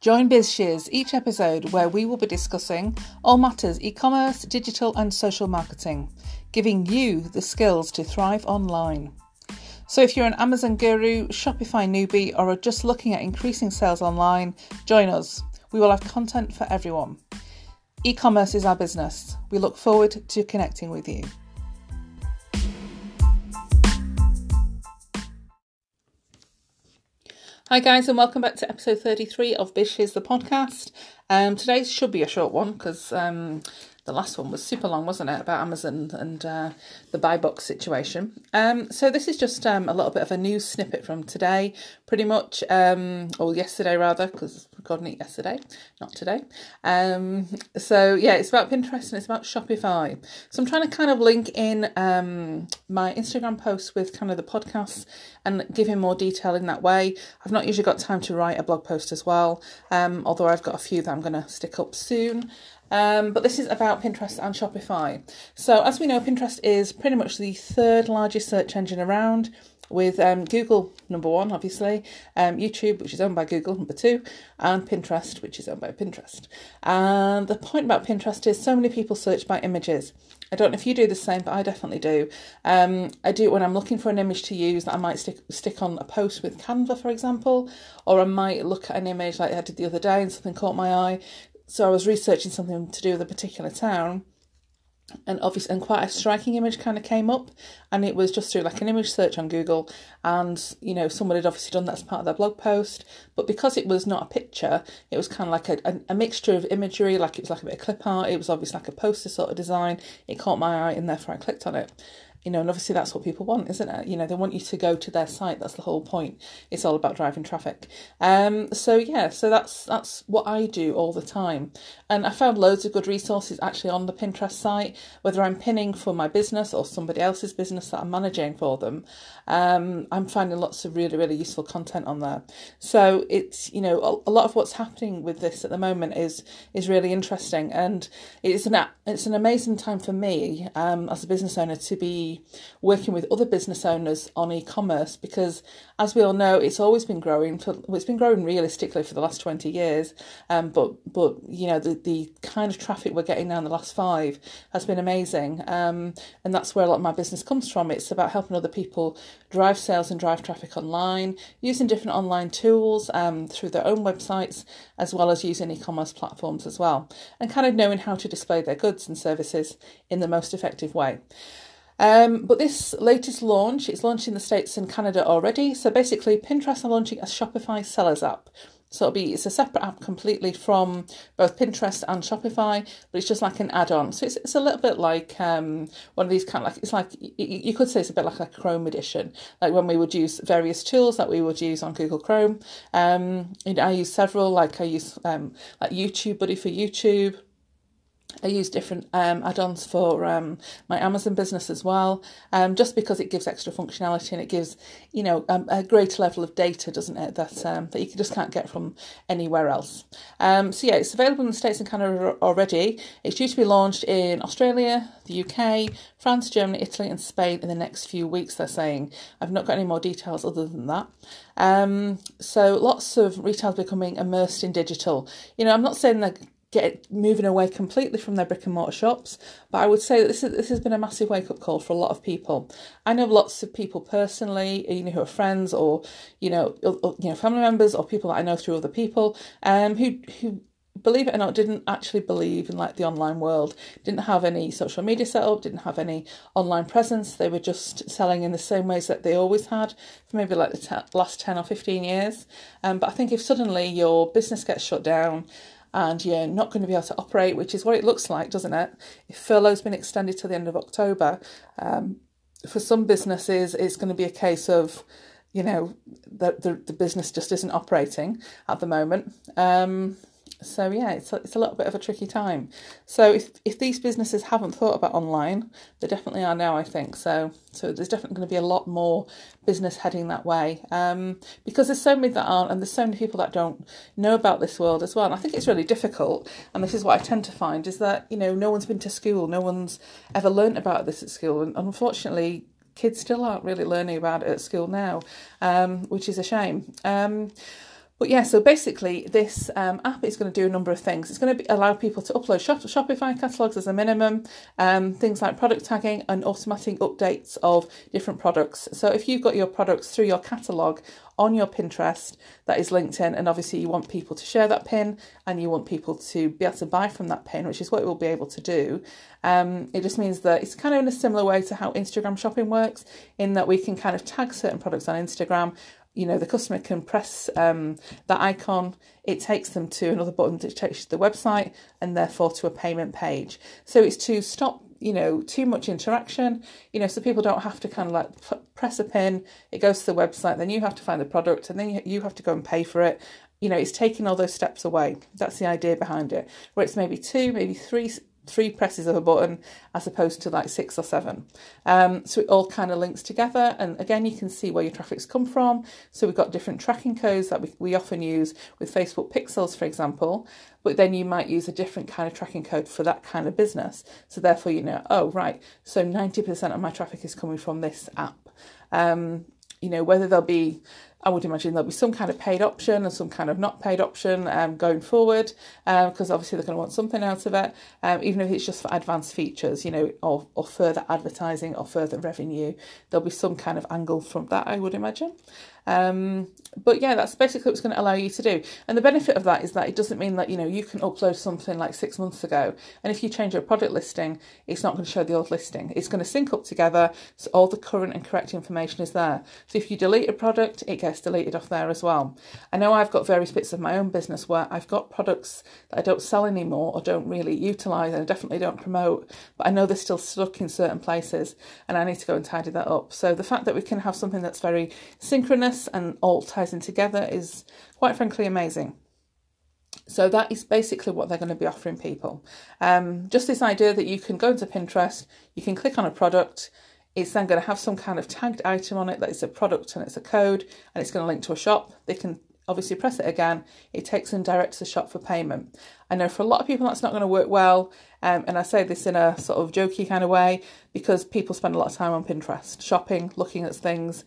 Join Biz BizShiz each episode where we will be discussing all matters e commerce, digital, and social marketing, giving you the skills to thrive online. So, if you're an Amazon guru, Shopify newbie, or are just looking at increasing sales online, join us. We will have content for everyone. E commerce is our business. We look forward to connecting with you. Hi, guys, and welcome back to episode 33 of Bish is the podcast. Um, today should be a short one because um, the last one was super long, wasn't it, about Amazon and uh, the buy box situation. Um, so this is just um, a little bit of a news snippet from today, pretty much, um, or yesterday rather, because recording it yesterday, not today. Um, so yeah, it's about Pinterest and it's about Shopify. So I'm trying to kind of link in um, my Instagram posts with kind of the podcasts and giving more detail in that way. I've not usually got time to write a blog post as well, um, although I've got a few that I'm going to stick up soon. Um, but this is about Pinterest and Shopify. So, as we know, Pinterest is pretty much the third largest search engine around, with um, Google number one, obviously, um, YouTube, which is owned by Google, number two, and Pinterest, which is owned by Pinterest. And the point about Pinterest is so many people search by images. I don't know if you do the same, but I definitely do. Um, I do it when I'm looking for an image to use that I might stick stick on a post with Canva, for example, or I might look at an image like I did the other day and something caught my eye so I was researching something to do with a particular town and obviously and quite a striking image kind of came up and it was just through like an image search on google and you know someone had obviously done that as part of their blog post but because it was not a picture it was kind of like a, a, a mixture of imagery like it was like a bit of clip art it was obviously like a poster sort of design it caught my eye and therefore i clicked on it you know, and obviously that's what people want, isn't it? You know, they want you to go to their site. That's the whole point. It's all about driving traffic. Um, so yeah, so that's that's what I do all the time, and I found loads of good resources actually on the Pinterest site. Whether I'm pinning for my business or somebody else's business that I'm managing for them, um, I'm finding lots of really really useful content on there. So it's you know a, lot of what's happening with this at the moment is is really interesting, and it's an it's an amazing time for me um, as a business owner to be working with other business owners on e-commerce because as we all know it's always been growing for it's been growing realistically for the last 20 years um, but but you know the, the kind of traffic we're getting now in the last five has been amazing um, and that's where a lot of my business comes from. It's about helping other people drive sales and drive traffic online using different online tools um, through their own websites as well as using e-commerce platforms as well and kind of knowing how to display their goods and services in the most effective way um, but this latest launch, it's launched in the States and Canada already. So basically, Pinterest are launching a Shopify sellers app. So it'll be it's a separate app completely from both Pinterest and Shopify, but it's just like an add-on. So it's, it's a little bit like um, one of these kind of like it's like you could say it's a bit like a Chrome edition, like when we would use various tools that we would use on Google Chrome. Um, you I use several, like I use um, like YouTube Buddy for YouTube. I use different um, add-ons for um, my Amazon business as well, um, just because it gives extra functionality and it gives, you know, um, a greater level of data, doesn't it? That um, that you just can't get from anywhere else. Um, so yeah, it's available in the States and Canada already. It's due to be launched in Australia, the UK, France, Germany, Italy, and Spain in the next few weeks. They're saying. I've not got any more details other than that. so lots of retailers becoming immersed in digital. You know, I'm not saying that get moving away completely from their brick and mortar shops. But I would say that this is, this has been a massive wake up call for a lot of people. I know lots of people personally, you know, who are friends or you know, or, you know, family members or people that I know through other people, um, who who believe it or not, didn't actually believe in like the online world, didn't have any social media set up, didn't have any online presence. They were just selling in the same ways that they always had for maybe like the t- last 10 or 15 years. Um, but I think if suddenly your business gets shut down and you're not going to be able to operate, which is what it looks like, doesn't it? If furlough's been extended to the end of October, um, for some businesses, it's going to be a case of, you know, the, the, the business just isn't operating at the moment. Um, so yeah, it's a, it's a little bit of a tricky time. So if if these businesses haven't thought about online, they definitely are now. I think so. So there's definitely going to be a lot more business heading that way um, because there's so many that aren't, and there's so many people that don't know about this world as well. And I think it's really difficult. And this is what I tend to find is that you know no one's been to school, no one's ever learnt about this at school, and unfortunately kids still aren't really learning about it at school now, um, which is a shame. Um, But yeah, so basically, this um, app is going to do a number of things. It's going to be, allow people to upload Shop- Shopify catalogs as a minimum, um, things like product tagging and automatic updates of different products. So if you've got your products through your catalog on your Pinterest that is linked in, and obviously you want people to share that pin and you want people to be able to buy from that pin, which is what it will be able to do. Um, it just means that it's kind of in a similar way to how Instagram shopping works, in that we can kind of tag certain products on Instagram you know the customer can press um, that icon. It takes them to another button that takes you to the website and therefore to a payment page. So it's to stop you know too much interaction. You know so people don't have to kind of like p- press a pin. It goes to the website. Then you have to find the product and then you have to go and pay for it. You know it's taking all those steps away. That's the idea behind it. Where it's maybe two maybe three three presses of a button as opposed to like six or seven. Um, so it all kind of links together. And again, you can see where your traffic's come from. So we've got different tracking codes that we, we often use with Facebook Pixels, for example. But then you might use a different kind of tracking code for that kind of business. So therefore, you know, oh, right, so 90% of my traffic is coming from this app. Um, you know, whether there'll be I would imagine there'll be some kind of paid option and some kind of not paid option um, going forward because um, obviously they're going to want something out of it, um, even if it's just for advanced features, you know, or, or further advertising or further revenue. There'll be some kind of angle from that, I would imagine. Um, but yeah, that's basically what it's going to allow you to do. And the benefit of that is that it doesn't mean that, you know, you can upload something like six months ago. And if you change your product listing, it's not going to show the old listing. It's going to sync up together. So all the current and correct information is there. So if you delete a product, it gets deleted off there as well. I know I've got various bits of my own business where I've got products that I don't sell anymore or don't really utilize and I definitely don't promote, but I know they're still stuck in certain places and I need to go and tidy that up. So the fact that we can have something that's very synchronous and all ties in together is quite frankly amazing. So that is basically what they're going to be offering people. Um, just this idea that you can go into Pinterest, you can click on a product, it's then going to have some kind of tagged item on it that is a product and it's a code and it's going to link to a shop. They can obviously press it again, it takes them direct to the shop for payment. I know for a lot of people that's not going to work well, um, and I say this in a sort of jokey kind of way because people spend a lot of time on Pinterest shopping, looking at things,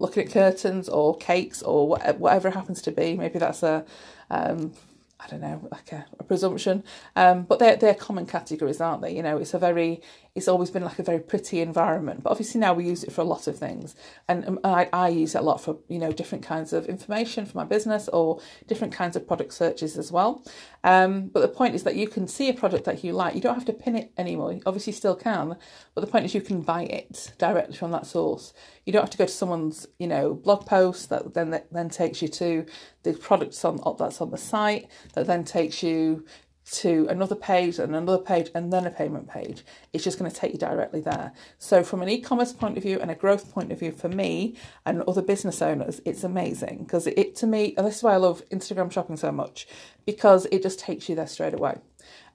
looking at curtains or cakes or whatever it happens to be. Maybe that's a um, I don't know, like a, a presumption. Um, but they're they're common categories, aren't they? You know, it's a very it's always been like a very pretty environment. But obviously now we use it for a lot of things, and um, I, I use it a lot for you know different kinds of information for my business or different kinds of product searches as well. Um, but the point is that you can see a product that you like. You don't have to pin it anymore. You obviously still can, but the point is you can buy it directly from that source. You don't have to go to someone's you know blog post that then that then takes you to the products on that's on the site that then takes you to another page and another page and then a payment page. It's just going to take you directly there. So, from an e commerce point of view and a growth point of view for me and other business owners, it's amazing because it, to me, and this is why I love Instagram shopping so much because it just takes you there straight away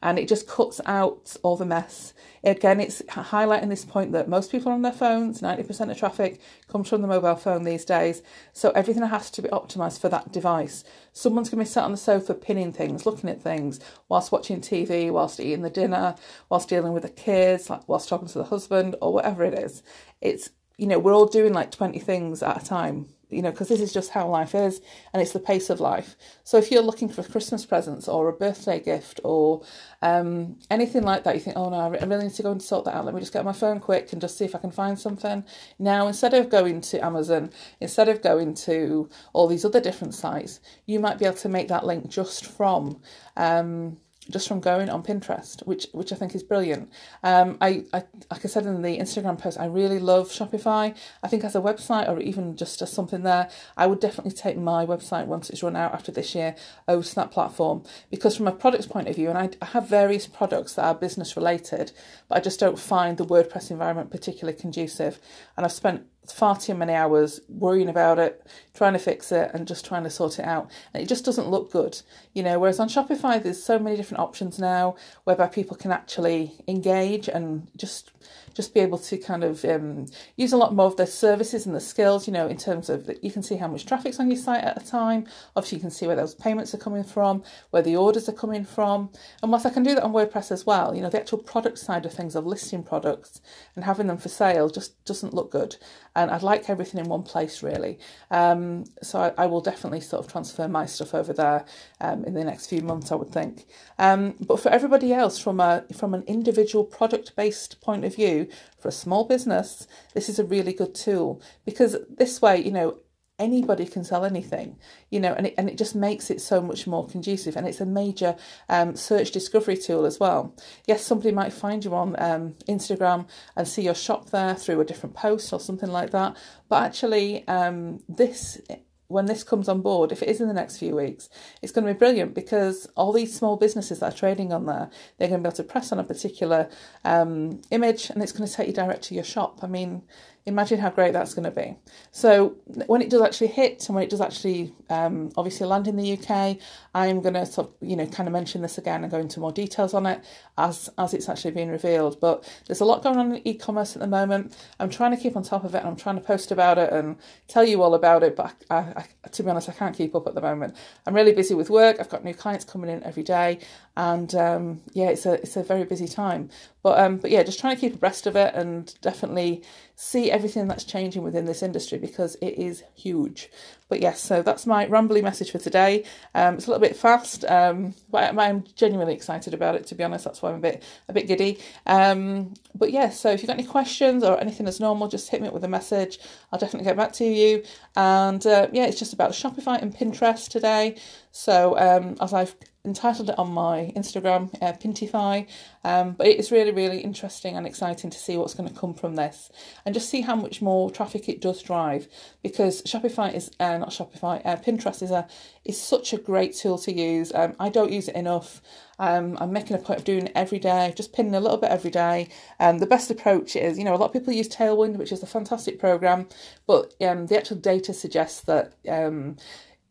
and it just cuts out all the mess. Again, it's highlighting this point that most people are on their phones, 90% of traffic comes from the mobile phone these days, so everything has to be optimized for that device. Someone's going to be sat on the sofa pinning things, looking at things, whilst watching TV, whilst eating the dinner, whilst dealing with the kids, like whilst talking to the husband, or whatever it is. It's, you know, we're all doing like 20 things at a time you know, because this is just how life is and it's the pace of life. So if you're looking for Christmas presents or a birthday gift or um, anything like that, you think, oh no, I really need to go and sort that out. Let me just get my phone quick and just see if I can find something. Now, instead of going to Amazon, instead of going to all these other different sites, you might be able to make that link just from. Um, just from going on Pinterest, which which I think is brilliant. Um, I, I like I said in the Instagram post, I really love Shopify. I think as a website or even just as something there, I would definitely take my website once it's run out after this year over to that platform because from a products point of view, and I, I have various products that are business related, but I just don't find the WordPress environment particularly conducive, and I've spent far too many hours worrying about it, trying to fix it, and just trying to sort it out. And it just doesn't look good, you know. Whereas on Shopify, there's so many different options now whereby people can actually engage and just just be able to kind of um, use a lot more of their services and the skills, you know, in terms of you can see how much traffic's on your site at a time. Obviously, you can see where those payments are coming from, where the orders are coming from. And whilst I can do that on WordPress as well, you know, the actual product side of things of listing products and having them for sale just doesn't look good. And I'd like everything in one place, really. Um, so I, I, will definitely sort of transfer my stuff over there um, in the next few months, I would think. Um, but for everybody else, from a from an individual product based point of view, for a small business, this is a really good tool because this way, you know, anybody can sell anything, you know, and it, and it just makes it so much more conducive. And it's a major um, search discovery tool as well. Yes, somebody might find you on um, Instagram and see your shop there through a different post or something like that. But actually, um, this when this comes on board, if it is in the next few weeks, it's going to be brilliant because all these small businesses that are trading on there, they're going to be able to press on a particular um, image and it's going to take you direct to your shop. I mean, Imagine how great that's going to be. So when it does actually hit and when it does actually um, obviously land in the UK, I'm going to sort of, you know kind of mention this again and go into more details on it as as it's actually being revealed. But there's a lot going on in e-commerce at the moment. I'm trying to keep on top of it and I'm trying to post about it and tell you all about it. But I, I, to be honest, I can't keep up at the moment. I'm really busy with work. I've got new clients coming in every day, and um, yeah, it's a it's a very busy time. But um, but yeah, just trying to keep abreast of it and definitely see everything that's changing within this industry because it is huge. But yes, so that's my rambly message for today. Um, it's a little bit fast, um, but I'm genuinely excited about it. To be honest, that's why I'm a bit a bit giddy. Um, but yes, yeah, so if you've got any questions or anything as normal, just hit me up with a message. I'll definitely get back to you. And uh, yeah, it's just about Shopify and Pinterest today. So um, as I've entitled it on my Instagram, uh, Pintify. Um, but it's really, really interesting and exciting to see what's going to come from this and just see how much more traffic it does drive because Shopify is uh, not Shopify, uh, Pinterest is a is such a great tool to use. Um, I don't use it enough. Um, I'm making a point of doing it every day, just pinning a little bit every day. Um, the best approach is, you know, a lot of people use Tailwind, which is a fantastic program, but um, the actual data suggests that um,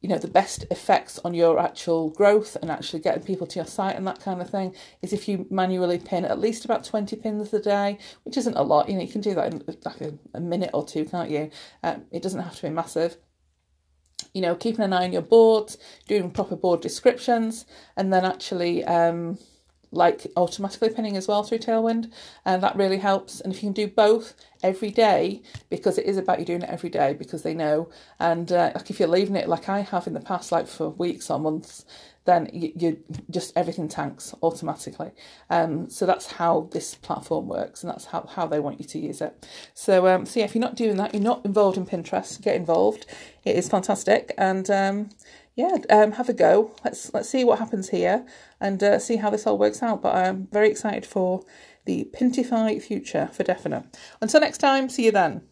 you know the best effects on your actual growth and actually getting people to your site and that kind of thing is if you manually pin at least about 20 pins a day which isn't a lot you know you can do that in like a, a minute or two can't you? Um, it doesn't have to be massive. You know keeping an eye on your boards doing proper board descriptions and then actually um, like automatically pinning as well through Tailwind, and that really helps. And if you can do both every day, because it is about you doing it every day, because they know, and uh, like if you're leaving it like I have in the past, like for weeks or months, then you, you just everything tanks automatically. Um, so that's how this platform works, and that's how, how they want you to use it. So um, so yeah, if you're not doing that, you're not involved in Pinterest, get involved. It is fantastic, and um, yeah, um, have a go. Let's let's see what happens here and uh, see how this all works out. But I'm very excited for the Pintify future for definite. Until next time, see you then.